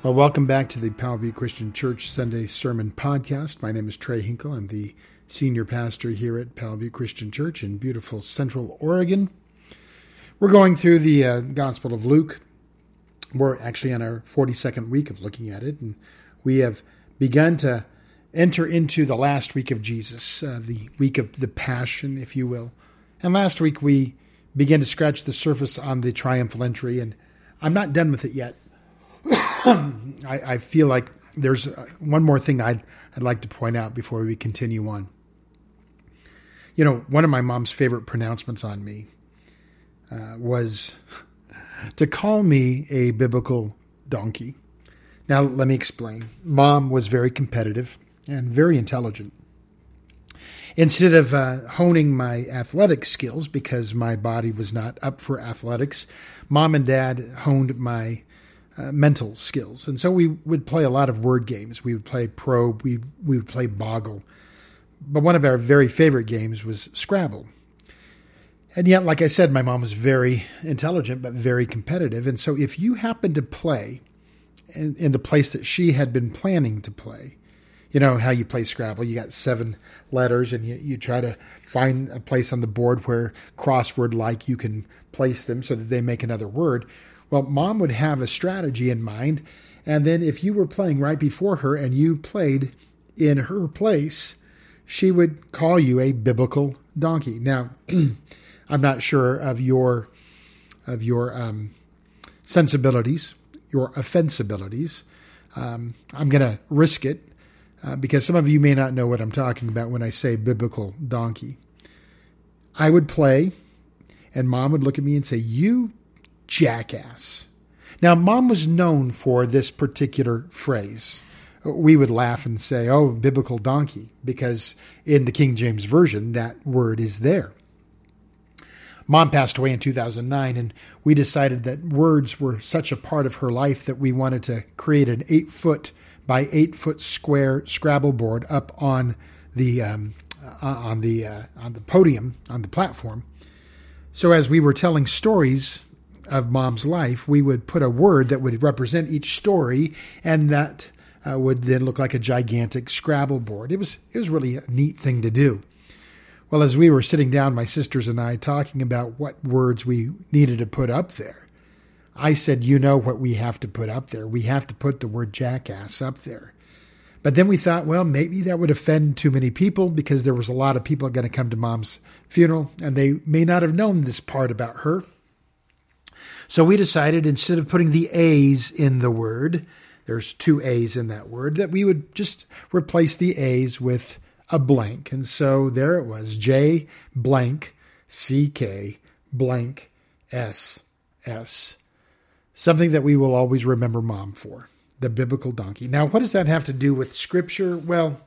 Well, welcome back to the Powell Butte Christian Church Sunday Sermon Podcast. My name is Trey Hinkle. I'm the senior pastor here at Powell Butte Christian Church in beautiful Central Oregon. We're going through the uh, Gospel of Luke. We're actually on our 42nd week of looking at it, and we have begun to enter into the last week of Jesus, uh, the week of the Passion, if you will. And last week we began to scratch the surface on the triumphal entry, and I'm not done with it yet. I, I, feel like there's uh, one more thing I'd, I'd like to point out before we continue on. You know, one of my mom's favorite pronouncements on me uh, was to call me a biblical donkey. Now, let me explain. Mom was very competitive and very intelligent. Instead of uh, honing my athletic skills because my body was not up for athletics, mom and dad honed my uh, mental skills. And so we would play a lot of word games. We would play probe, we, we would play boggle. But one of our very favorite games was Scrabble. And yet, like I said, my mom was very intelligent, but very competitive. And so if you happened to play in, in the place that she had been planning to play, you know how you play Scrabble. You got seven letters, and you, you try to find a place on the board where crossword like you can place them so that they make another word. Well, mom would have a strategy in mind. And then if you were playing right before her and you played in her place, she would call you a biblical donkey. Now, I'm not sure of your of your um, sensibilities, your offensibilities. Um, I'm going to risk it uh, because some of you may not know what I'm talking about when I say biblical donkey. I would play, and mom would look at me and say, You jackass. Now, mom was known for this particular phrase. We would laugh and say, oh, biblical donkey, because in the King James Version, that word is there. Mom passed away in 2009, and we decided that words were such a part of her life that we wanted to create an eight foot by eight foot square Scrabble board up on the um, uh, on the uh, on the podium on the platform. So as we were telling stories of mom's life, we would put a word that would represent each story, and that uh, would then look like a gigantic Scrabble board. It was it was really a neat thing to do. Well, as we were sitting down, my sisters and I, talking about what words we needed to put up there, I said, "You know what we have to put up there? We have to put the word jackass up there." But then we thought, well, maybe that would offend too many people because there was a lot of people going to come to mom's funeral, and they may not have known this part about her. So we decided instead of putting the A's in the word, there's two A's in that word, that we would just replace the A's with a blank. And so there it was J blank CK blank S S. Something that we will always remember mom for the biblical donkey. Now, what does that have to do with scripture? Well,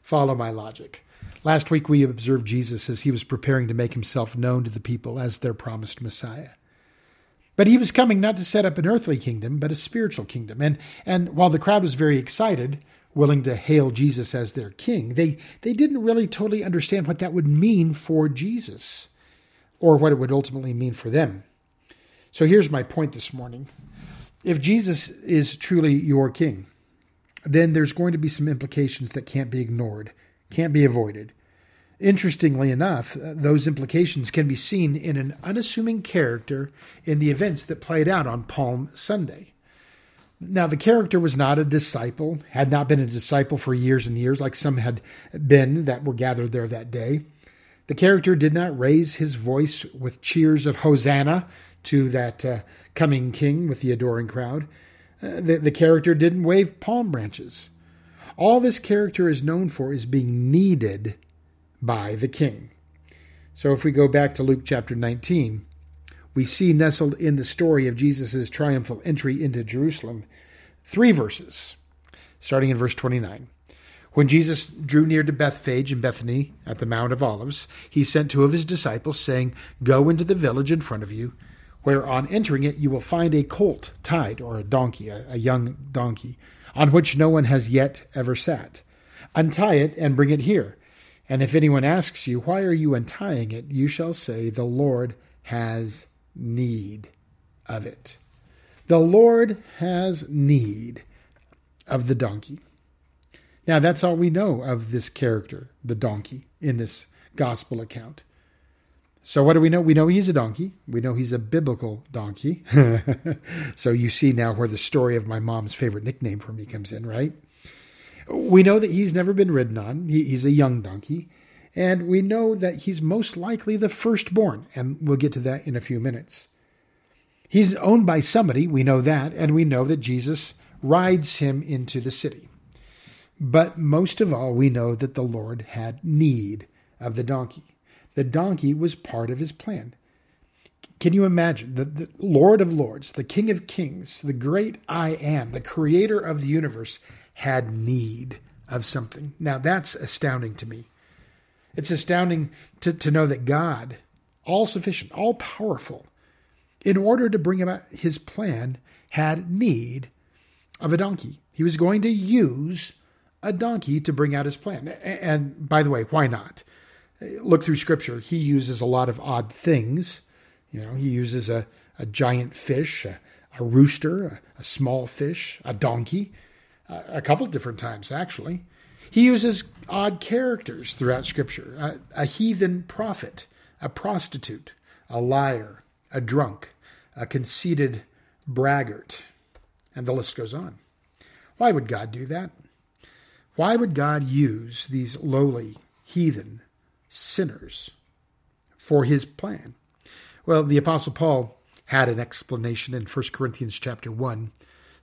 follow my logic. Last week we observed Jesus as he was preparing to make himself known to the people as their promised Messiah. But he was coming not to set up an earthly kingdom, but a spiritual kingdom. And, and while the crowd was very excited, willing to hail Jesus as their king, they, they didn't really totally understand what that would mean for Jesus or what it would ultimately mean for them. So here's my point this morning. If Jesus is truly your king, then there's going to be some implications that can't be ignored, can't be avoided. Interestingly enough, uh, those implications can be seen in an unassuming character in the events that played out on Palm Sunday. Now, the character was not a disciple, had not been a disciple for years and years, like some had been that were gathered there that day. The character did not raise his voice with cheers of Hosanna to that uh, coming king with the adoring crowd. Uh, the, the character didn't wave palm branches. All this character is known for is being needed by the king. So if we go back to Luke chapter 19, we see nestled in the story of Jesus' triumphal entry into Jerusalem three verses, starting in verse 29. When Jesus drew near to Bethphage and Bethany at the Mount of Olives, he sent two of his disciples, saying, Go into the village in front of you, where on entering it you will find a colt tied, or a donkey, a, a young donkey, on which no one has yet ever sat. Untie it and bring it here. And if anyone asks you, Why are you untying it? you shall say, The Lord has need of it. The Lord has need of the donkey. Now, that's all we know of this character, the donkey, in this gospel account. So, what do we know? We know he's a donkey. We know he's a biblical donkey. so, you see now where the story of my mom's favorite nickname for me comes in, right? We know that he's never been ridden on. He, he's a young donkey. And we know that he's most likely the firstborn. And we'll get to that in a few minutes. He's owned by somebody. We know that. And we know that Jesus rides him into the city. But most of all, we know that the Lord had need of the donkey. The donkey was part of his plan. Can you imagine the, the Lord of Lords, the King of Kings, the great I am, the creator of the universe, had need of something? Now that's astounding to me. It's astounding to, to know that God, all sufficient, all powerful, in order to bring about his plan, had need of a donkey. He was going to use a donkey to bring out his plan. And by the way, why not? Look through scripture. He uses a lot of odd things. You know, he uses a, a giant fish, a, a rooster, a, a, small fish, a donkey, a couple different times, actually. He uses odd characters throughout scripture a, a heathen prophet, a prostitute, a liar, a drunk, a conceited braggart, and the list goes on. Why would God do that? Why would God use these lowly heathen sinners for his plan? Well, the apostle Paul had an explanation in 1 Corinthians chapter 1.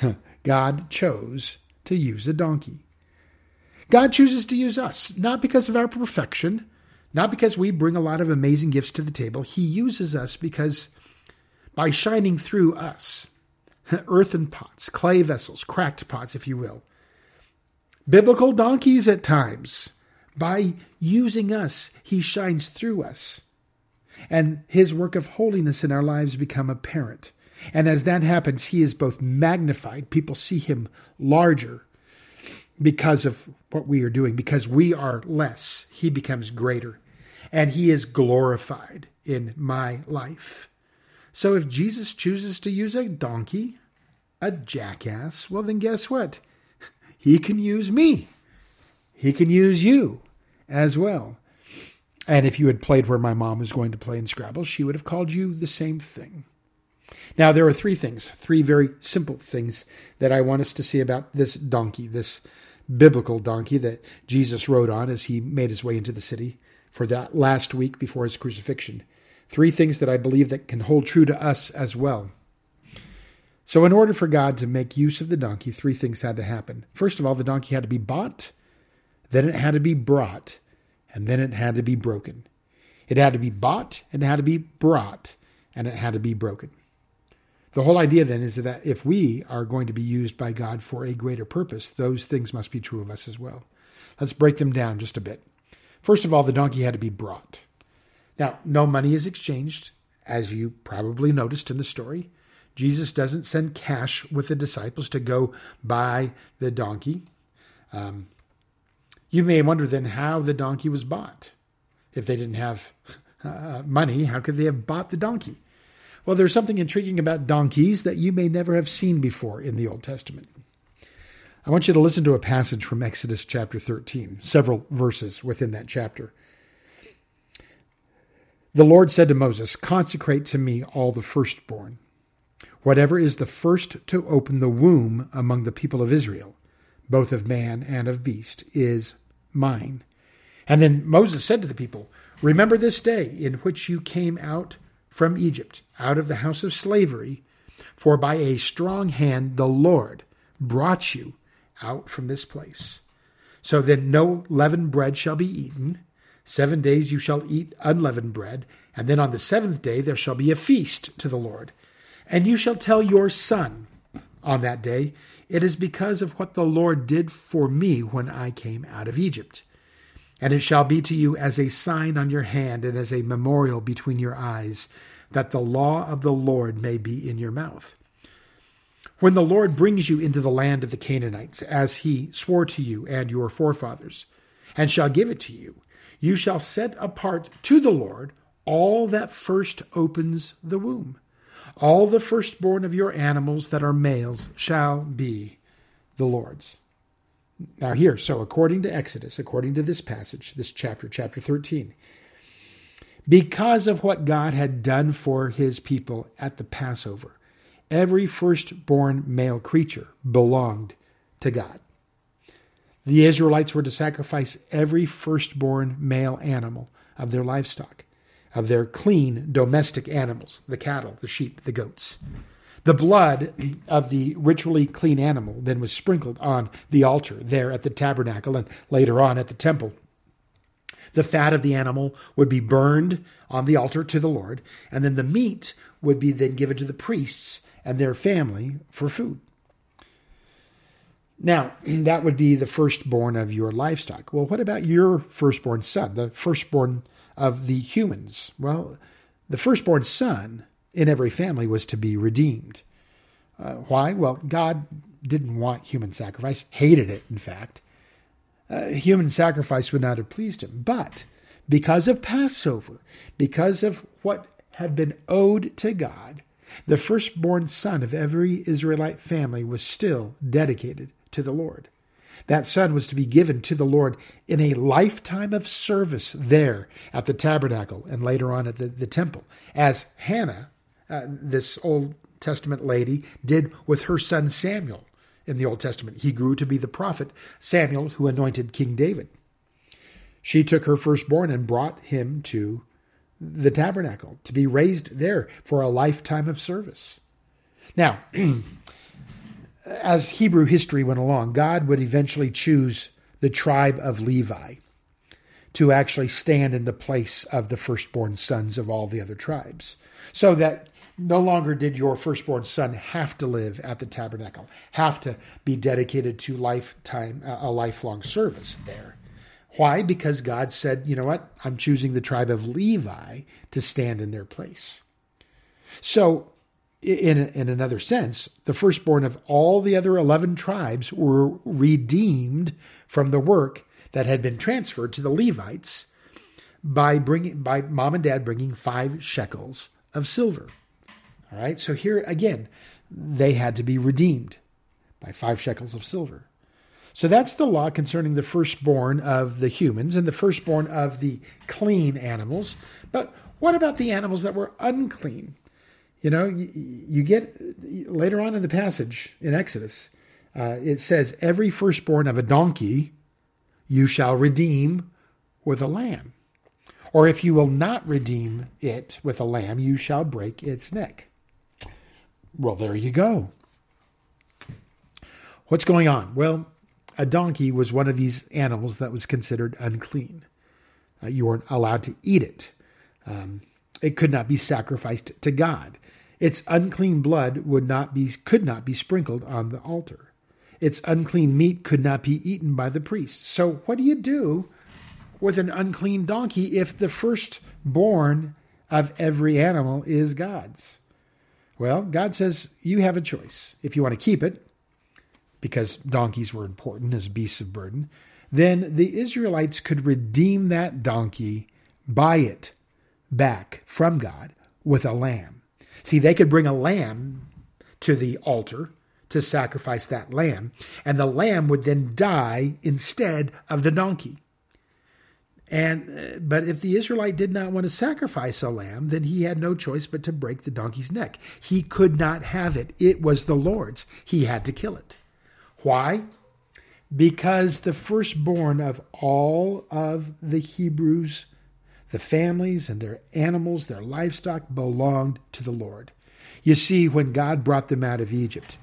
God chose to use a donkey. God chooses to use us, not because of our perfection, not because we bring a lot of amazing gifts to the table. He uses us because by shining through us, earthen pots, clay vessels, cracked pots, if you will, biblical donkeys at times. By using us, he shines through us. And his work of holiness in our lives become apparent. And as that happens, he is both magnified. People see him larger because of what we are doing. Because we are less, he becomes greater. And he is glorified in my life. So if Jesus chooses to use a donkey, a jackass, well, then guess what? He can use me. He can use you as well. And if you had played where my mom was going to play in Scrabble, she would have called you the same thing. Now, there are three things, three very simple things that I want us to see about this donkey, this biblical donkey that Jesus rode on as he made his way into the city for that last week before his crucifixion. Three things that I believe that can hold true to us as well. So, in order for God to make use of the donkey, three things had to happen. First of all, the donkey had to be bought, then it had to be brought, and then it had to be broken. It had to be bought, and it had to be brought, and it had to be broken. The whole idea then is that if we are going to be used by God for a greater purpose, those things must be true of us as well. Let's break them down just a bit. First of all, the donkey had to be brought. Now, no money is exchanged, as you probably noticed in the story. Jesus doesn't send cash with the disciples to go buy the donkey. Um, you may wonder then how the donkey was bought. If they didn't have uh, money, how could they have bought the donkey? Well, there's something intriguing about donkeys that you may never have seen before in the Old Testament. I want you to listen to a passage from Exodus chapter 13, several verses within that chapter. The Lord said to Moses, Consecrate to me all the firstborn Whatever is the first to open the womb among the people of Israel, both of man and of beast, is mine. And then Moses said to the people, Remember this day in which you came out from Egypt, out of the house of slavery, for by a strong hand the Lord brought you out from this place. So then no leavened bread shall be eaten. Seven days you shall eat unleavened bread, and then on the seventh day there shall be a feast to the Lord. And you shall tell your son, on that day, it is because of what the Lord did for me when I came out of Egypt. And it shall be to you as a sign on your hand and as a memorial between your eyes, that the law of the Lord may be in your mouth. When the Lord brings you into the land of the Canaanites, as he swore to you and your forefathers, and shall give it to you, you shall set apart to the Lord all that first opens the womb all the firstborn of your animals that are males shall be the Lord's. Now, here, so according to Exodus, according to this passage, this chapter, chapter 13, because of what God had done for his people at the Passover, every firstborn male creature belonged to God. The Israelites were to sacrifice every firstborn male animal of their livestock of their clean domestic animals the cattle, the sheep, the goats. The blood of the ritually clean animal then was sprinkled on the altar there at the tabernacle and later on at the temple. The fat of the animal would be burned on the altar to the Lord, and then the meat would be then given to the priests and their family for food. Now, that would be the firstborn of your livestock. Well, what about your firstborn son, the firstborn of the humans? Well, the firstborn son in every family was to be redeemed. Uh, why? Well, God didn't want human sacrifice, hated it, in fact. Uh, human sacrifice would not have pleased him. But because of Passover, because of what had been owed to God, the firstborn son of every Israelite family was still dedicated to the Lord. That son was to be given to the Lord in a lifetime of service there at the tabernacle and later on at the, the temple, as Hannah, uh, this Old Testament lady, did with her son Samuel in the Old Testament. He grew to be the prophet Samuel who anointed King David. She took her firstborn and brought him to the tabernacle to be raised there for a lifetime of service. Now, as Hebrew history went along, God would eventually choose the tribe of Levi to actually stand in the place of the firstborn sons of all the other tribes. So that no longer did your firstborn son have to live at the tabernacle, have to be dedicated to lifetime uh, a lifelong service there. Why? Because God said, you know what? I'm choosing the tribe of Levi to stand in their place. So in, in another sense, the firstborn of all the other 11 tribes were redeemed from the work that had been transferred to the Levites by bringing by mom and dad bringing five shekels of silver. All right, so here again, they had to be redeemed by five shekels of silver. So that's the law concerning the firstborn of the humans and the firstborn of the clean animals. But what about the animals that were unclean? You know, you, you get later on in the passage in Exodus, uh, it says, Every firstborn of a donkey you shall redeem with a lamb. Or if you will not redeem it with a lamb, you shall break its neck. Well, there you go. What's going on? Well, a donkey was one of these animals that was considered unclean. Uh, you weren't allowed to eat it. Um, it could not be sacrificed to God. Its unclean blood would not be could not be sprinkled on the altar. Its unclean meat could not be eaten by the priest. So what do you do with an unclean donkey if the firstborn of every animal is God's? Well, God says you have a choice. If you want to keep it, because donkeys were important as beasts of burden, then the Israelites could redeem that donkey, buy it back from God with a lamb. See, they could bring a lamb to the altar to sacrifice that lamb, and the lamb would then die instead of the donkey. And uh, but if the Israelite did not want to sacrifice a lamb, then he had no choice but to break the donkey's neck. He could not have it. It was the Lord's. He had to kill it. Why? Because the firstborn of all of the Hebrews the families and their animals, their livestock belonged to the Lord. You see, when God brought them out of Egypt,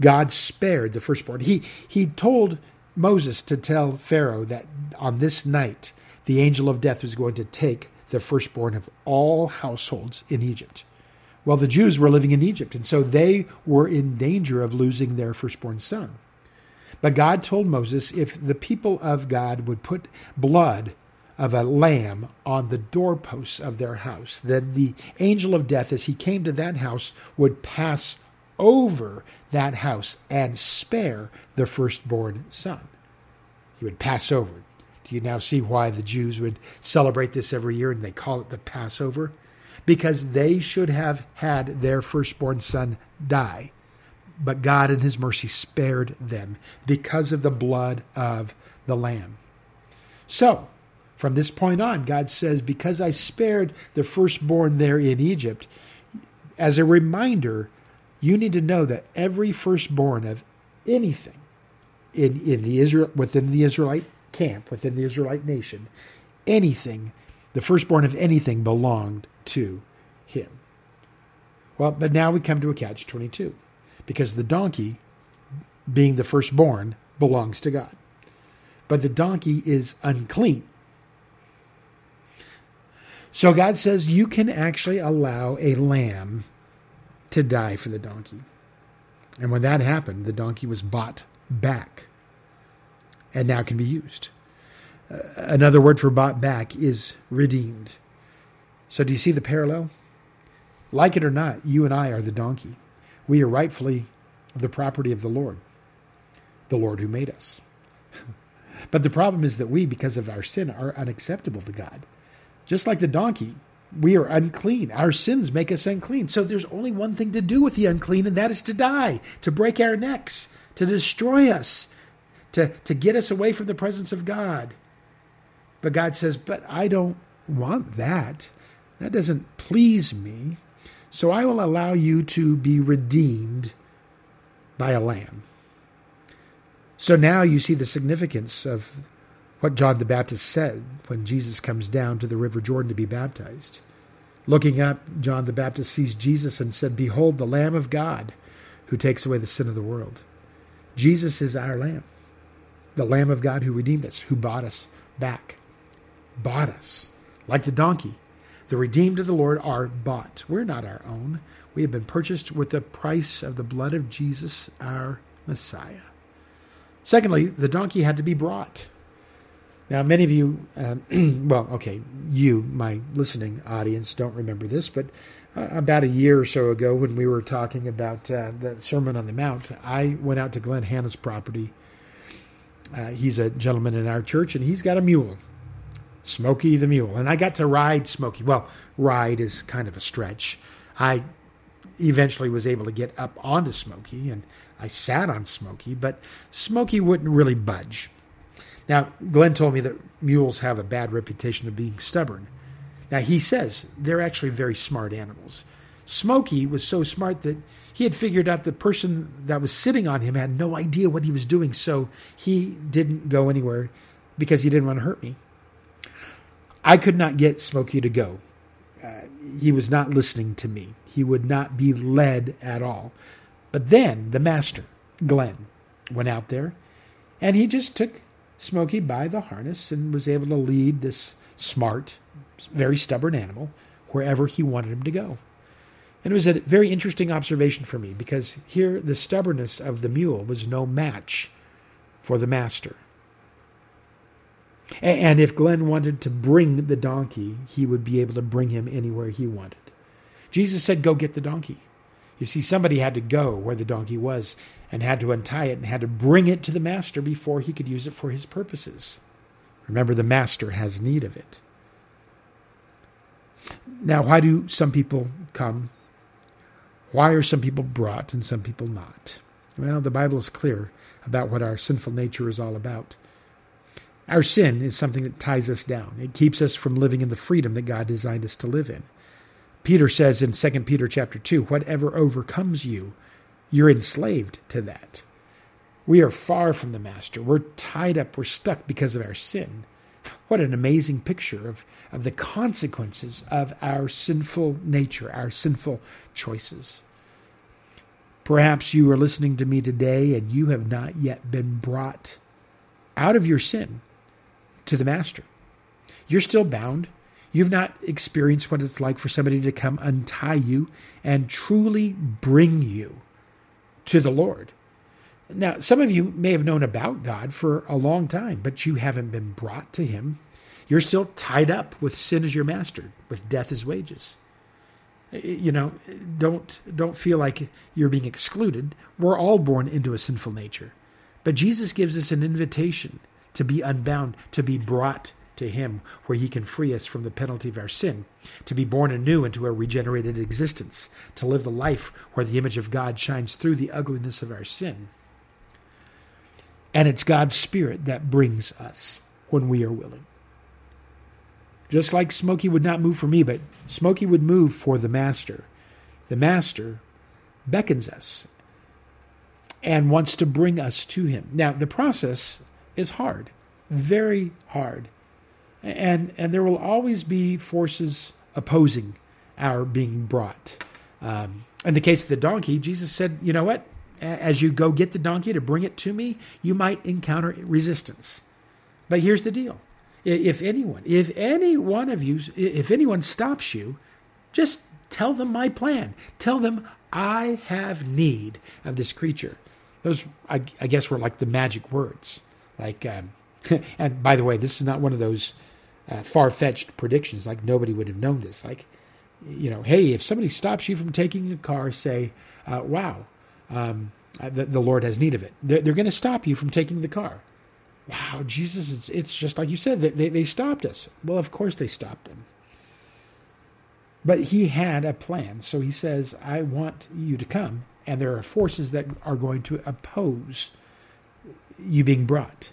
God spared the firstborn. He, he told Moses to tell Pharaoh that on this night the angel of death was going to take the firstborn of all households in Egypt. Well, the Jews were living in Egypt, and so they were in danger of losing their firstborn son. But God told Moses if the people of God would put blood of a lamb on the doorposts of their house, then the angel of death, as he came to that house, would pass over that house and spare the firstborn son. He would pass over. Do you now see why the Jews would celebrate this every year and they call it the Passover? Because they should have had their firstborn son die. But God, in His mercy, spared them because of the blood of the Lamb. So, from this point on, God says, Because I spared the firstborn there in Egypt, as a reminder, you need to know that every firstborn of anything in, in the Israel within the Israelite camp, within the Israelite nation, anything, the firstborn of anything belonged to him. Well, but now we come to a catch 22 because the donkey, being the firstborn, belongs to God. But the donkey is unclean. So God says you can actually allow a lamb to die for the donkey. And when that happened, the donkey was bought back and now can be used. Uh, another word for bought back is redeemed. So, do you see the parallel? Like it or not, you and I are the donkey. We are rightfully the property of the Lord, the Lord who made us. but the problem is that we, because of our sin, are unacceptable to God. Just like the donkey, we are unclean. Our sins make us unclean. So there's only one thing to do with the unclean, and that is to die, to break our necks, to destroy us, to, to get us away from the presence of God. But God says, But I don't want that. That doesn't please me. So I will allow you to be redeemed by a lamb. So now you see the significance of what John the Baptist said when Jesus comes down to the River Jordan to be baptized. Looking up, John the Baptist sees Jesus and said, Behold, the Lamb of God who takes away the sin of the world. Jesus is our Lamb, the Lamb of God who redeemed us, who bought us back. Bought us. Like the donkey, the redeemed of the Lord are bought. We're not our own. We have been purchased with the price of the blood of Jesus, our Messiah. Secondly, the donkey had to be brought. Now, many of you, um, well, okay, you, my listening audience, don't remember this, but uh, about a year or so ago, when we were talking about uh, the Sermon on the Mount, I went out to Glenn Hanna's property. Uh, he's a gentleman in our church, and he's got a mule, Smokey the mule. And I got to ride Smokey. Well, ride is kind of a stretch. I eventually was able to get up onto Smokey, and I sat on Smokey, but Smokey wouldn't really budge. Now, Glenn told me that mules have a bad reputation of being stubborn. Now, he says they're actually very smart animals. Smokey was so smart that he had figured out the person that was sitting on him had no idea what he was doing, so he didn't go anywhere because he didn't want to hurt me. I could not get Smokey to go. Uh, he was not listening to me. He would not be led at all. But then the master, Glenn, went out there and he just took Smokey by the harness and was able to lead this smart, very stubborn animal wherever he wanted him to go. And it was a very interesting observation for me because here the stubbornness of the mule was no match for the master. And if Glenn wanted to bring the donkey, he would be able to bring him anywhere he wanted. Jesus said, Go get the donkey. You see, somebody had to go where the donkey was and had to untie it and had to bring it to the master before he could use it for his purposes. Remember, the master has need of it. Now, why do some people come? Why are some people brought and some people not? Well, the Bible is clear about what our sinful nature is all about. Our sin is something that ties us down. It keeps us from living in the freedom that God designed us to live in. Peter says in 2 Peter chapter 2, whatever overcomes you, you're enslaved to that. We are far from the master. We're tied up, we're stuck because of our sin. What an amazing picture of, of the consequences of our sinful nature, our sinful choices. Perhaps you are listening to me today and you have not yet been brought out of your sin to the Master. You're still bound. You've not experienced what it's like for somebody to come untie you and truly bring you to the Lord. Now, some of you may have known about God for a long time, but you haven't been brought to Him. You're still tied up with sin as your master, with death as wages. You know, don't don't feel like you're being excluded. We're all born into a sinful nature. But Jesus gives us an invitation to be unbound, to be brought to Him, where He can free us from the penalty of our sin, to be born anew into a regenerated existence, to live the life where the image of God shines through the ugliness of our sin. And it's God's Spirit that brings us when we are willing. Just like Smokey would not move for me, but Smokey would move for the Master. The Master beckons us and wants to bring us to Him. Now, the process is hard, very hard. And, and there will always be forces opposing our being brought. Um, in the case of the donkey, Jesus said, You know what? As you go get the donkey to bring it to me, you might encounter resistance. But here's the deal if anyone, if any one of you, if anyone stops you, just tell them my plan. Tell them I have need of this creature. Those, I, I guess, were like the magic words. Like, um, and by the way, this is not one of those uh, far fetched predictions. Like nobody would have known this. Like, you know, hey, if somebody stops you from taking a car, say, uh, "Wow, um, uh, the, the, Lord has need of it." They're, they're going to stop you from taking the car. Wow, Jesus, it's, it's just like you said. They, they, they stopped us. Well, of course they stopped them. But he had a plan. So he says, I want you to come. And there are forces that are going to oppose you being brought.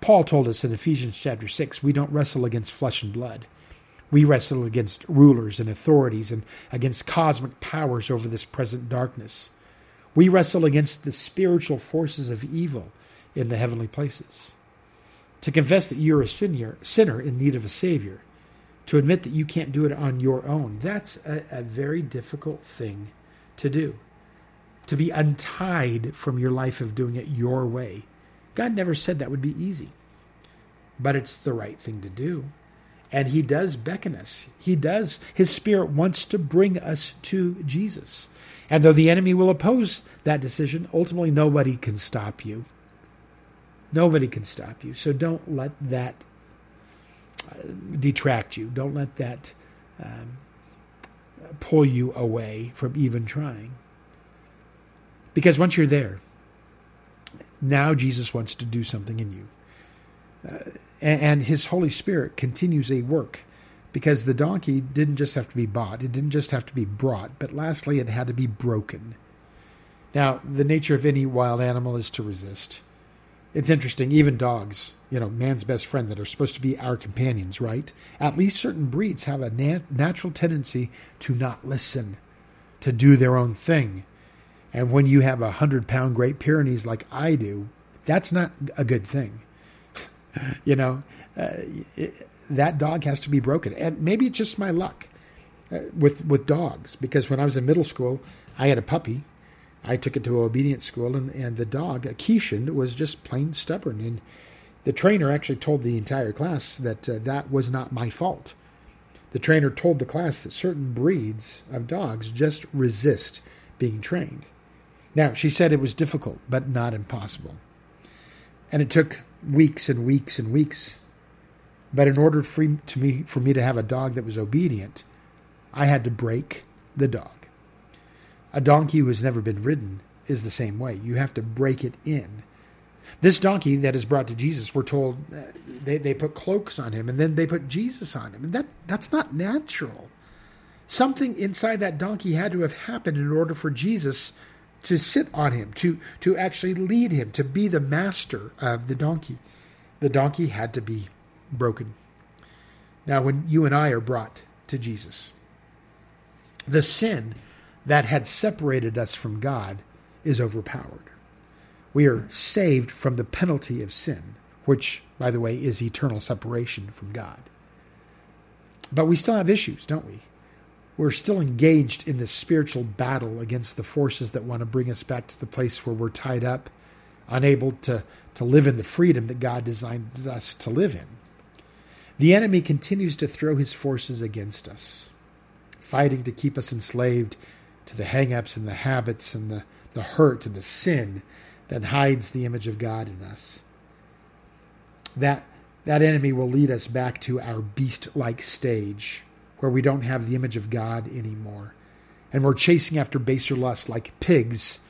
Paul told us in Ephesians chapter 6 we don't wrestle against flesh and blood. We wrestle against rulers and authorities and against cosmic powers over this present darkness. We wrestle against the spiritual forces of evil in the heavenly places. To confess that you're a sinner, sinner in need of a Savior, to admit that you can't do it on your own, that's a, a very difficult thing to do. To be untied from your life of doing it your way God never said that would be easy, but it's the right thing to do. And He does beckon us. He does. His Spirit wants to bring us to Jesus. And though the enemy will oppose that decision, ultimately nobody can stop you. Nobody can stop you. So don't let that uh, detract you. Don't let that um, pull you away from even trying. Because once you're there, now Jesus wants to do something in you. Uh, and, and his Holy Spirit continues a work because the donkey didn't just have to be bought, it didn't just have to be brought, but lastly, it had to be broken. Now, the nature of any wild animal is to resist. It's interesting, even dogs, you know, man's best friend that are supposed to be our companions, right? At least certain breeds have a nat- natural tendency to not listen, to do their own thing. And when you have a hundred pound Great Pyrenees like I do, that's not a good thing. you know, uh, it, that dog has to be broken. And maybe it's just my luck uh, with with dogs because when I was in middle school, I had a puppy. I took it to obedience school, and, and the dog, Keishan, was just plain stubborn. And the trainer actually told the entire class that uh, that was not my fault. The trainer told the class that certain breeds of dogs just resist being trained. Now, she said it was difficult, but not impossible. And it took weeks and weeks and weeks. But in order for me, for me to have a dog that was obedient, I had to break the dog. A donkey who has never been ridden is the same way. You have to break it in. This donkey that is brought to Jesus, we're told uh, they, they put cloaks on him and then they put Jesus on him. And that, that's not natural. Something inside that donkey had to have happened in order for Jesus to sit on him, to, to actually lead him, to be the master of the donkey. The donkey had to be broken. Now, when you and I are brought to Jesus, the sin that had separated us from God is overpowered. We are saved from the penalty of sin, which, by the way, is eternal separation from God. But we still have issues, don't we? We're still engaged in this spiritual battle against the forces that want to bring us back to the place where we're tied up, unable to, to live in the freedom that God designed us to live in. The enemy continues to throw his forces against us, fighting to keep us enslaved to the hang ups and the habits and the, the hurt and the sin that hides the image of God in us. That, that enemy will lead us back to our beast like stage where we don't have the image of God anymore. And we're chasing after baser lust like pigs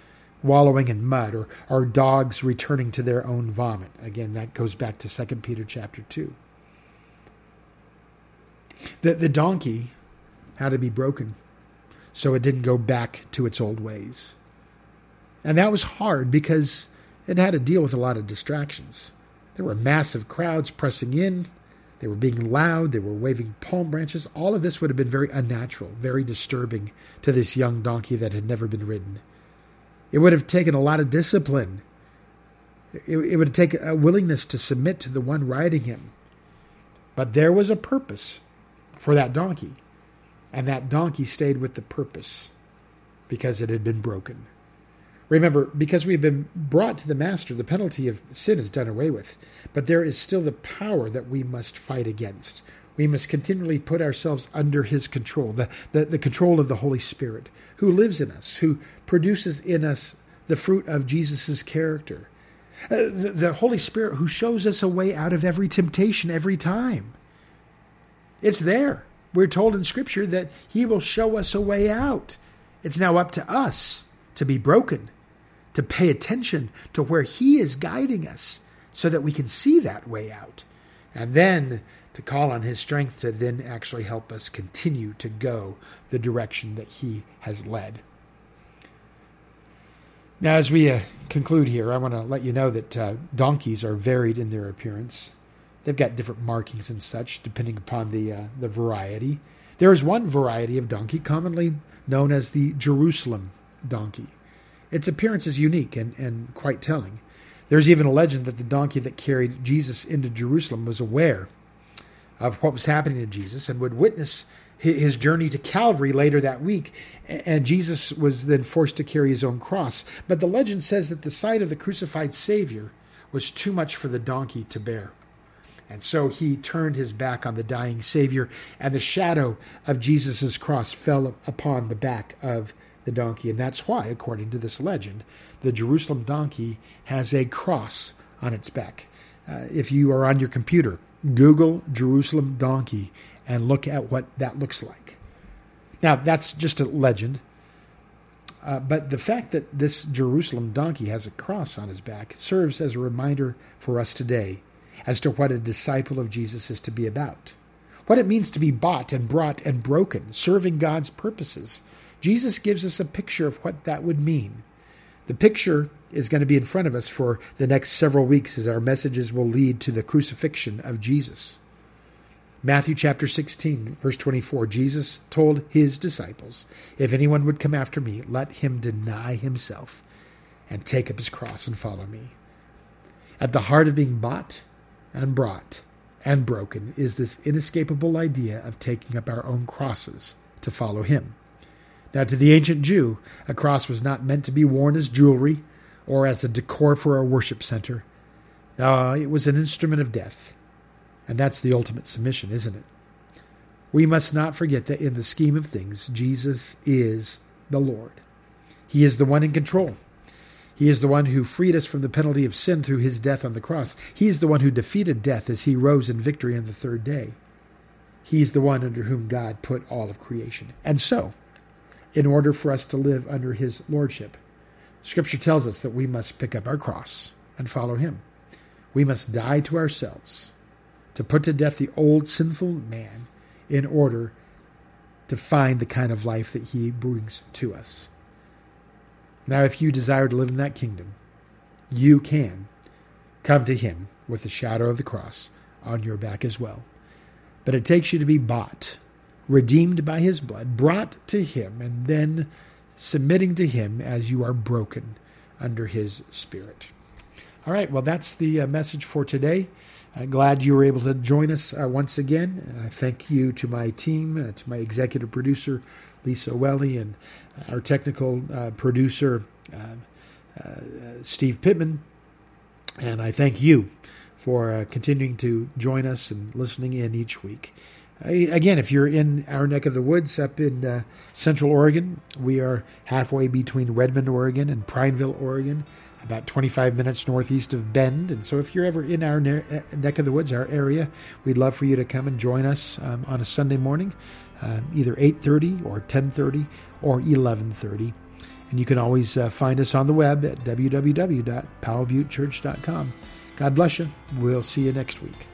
wallowing in mud or, or dogs returning to their own vomit. Again, that goes back to 2 Peter chapter 2. The, the donkey had to be broken so it didn't go back to its old ways. And that was hard because it had to deal with a lot of distractions. There were massive crowds pressing in. They were being loud. They were waving palm branches. All of this would have been very unnatural, very disturbing to this young donkey that had never been ridden. It would have taken a lot of discipline. It, it would take a willingness to submit to the one riding him. But there was a purpose for that donkey. And that donkey stayed with the purpose because it had been broken. Remember, because we've been brought to the Master, the penalty of sin is done away with. But there is still the power that we must fight against. We must continually put ourselves under His control, the, the, the control of the Holy Spirit, who lives in us, who produces in us the fruit of Jesus' character. Uh, the, the Holy Spirit who shows us a way out of every temptation every time. It's there. We're told in Scripture that He will show us a way out. It's now up to us to be broken, to pay attention to where He is guiding us so that we can see that way out. And then to call on His strength to then actually help us continue to go the direction that He has led. Now, as we uh, conclude here, I want to let you know that uh, donkeys are varied in their appearance. They've got different markings and such, depending upon the uh, the variety. There is one variety of donkey commonly known as the Jerusalem donkey. Its appearance is unique and, and quite telling. There's even a legend that the donkey that carried Jesus into Jerusalem was aware of what was happening to Jesus and would witness his journey to Calvary later that week. And Jesus was then forced to carry his own cross. But the legend says that the sight of the crucified Savior was too much for the donkey to bear. And so he turned his back on the dying Savior, and the shadow of Jesus' cross fell upon the back of the donkey. And that's why, according to this legend, the Jerusalem donkey has a cross on its back. Uh, if you are on your computer, Google Jerusalem donkey and look at what that looks like. Now, that's just a legend. Uh, but the fact that this Jerusalem donkey has a cross on his back serves as a reminder for us today as to what a disciple of Jesus is to be about, what it means to be bought and brought and broken, serving God's purposes. Jesus gives us a picture of what that would mean. The picture is going to be in front of us for the next several weeks as our messages will lead to the crucifixion of Jesus. Matthew chapter 16, verse 24, Jesus told his disciples, If anyone would come after me, let him deny himself and take up his cross and follow me. At the heart of being bought and brought and broken is this inescapable idea of taking up our own crosses to follow him. Now, to the ancient Jew, a cross was not meant to be worn as jewelry or as a decor for a worship center. Uh, it was an instrument of death. And that's the ultimate submission, isn't it? We must not forget that in the scheme of things, Jesus is the Lord. He is the one in control. He is the one who freed us from the penalty of sin through his death on the cross. He is the one who defeated death as he rose in victory on the third day. He is the one under whom God put all of creation. And so, in order for us to live under his lordship, Scripture tells us that we must pick up our cross and follow him. We must die to ourselves, to put to death the old sinful man in order to find the kind of life that he brings to us. Now, if you desire to live in that kingdom, you can come to him with the shadow of the cross on your back as well. But it takes you to be bought, redeemed by his blood, brought to him, and then submitting to him as you are broken under his spirit. All right, well, that's the uh, message for today. Uh, glad you were able to join us uh, once again. I thank you to my team, uh, to my executive producer, Lisa Welly, and our technical uh, producer, uh, uh, Steve Pittman. And I thank you for uh, continuing to join us and listening in each week. Again, if you're in our neck of the woods up in uh, Central Oregon, we are halfway between Redmond, Oregon and Prineville, Oregon, about 25 minutes northeast of Bend. And so if you're ever in our ne- uh, neck of the woods, our area, we'd love for you to come and join us um, on a Sunday morning, uh, either 8.30 or 10.30 or 11.30. And you can always uh, find us on the web at www.powellbuttechurch.com. God bless you. We'll see you next week.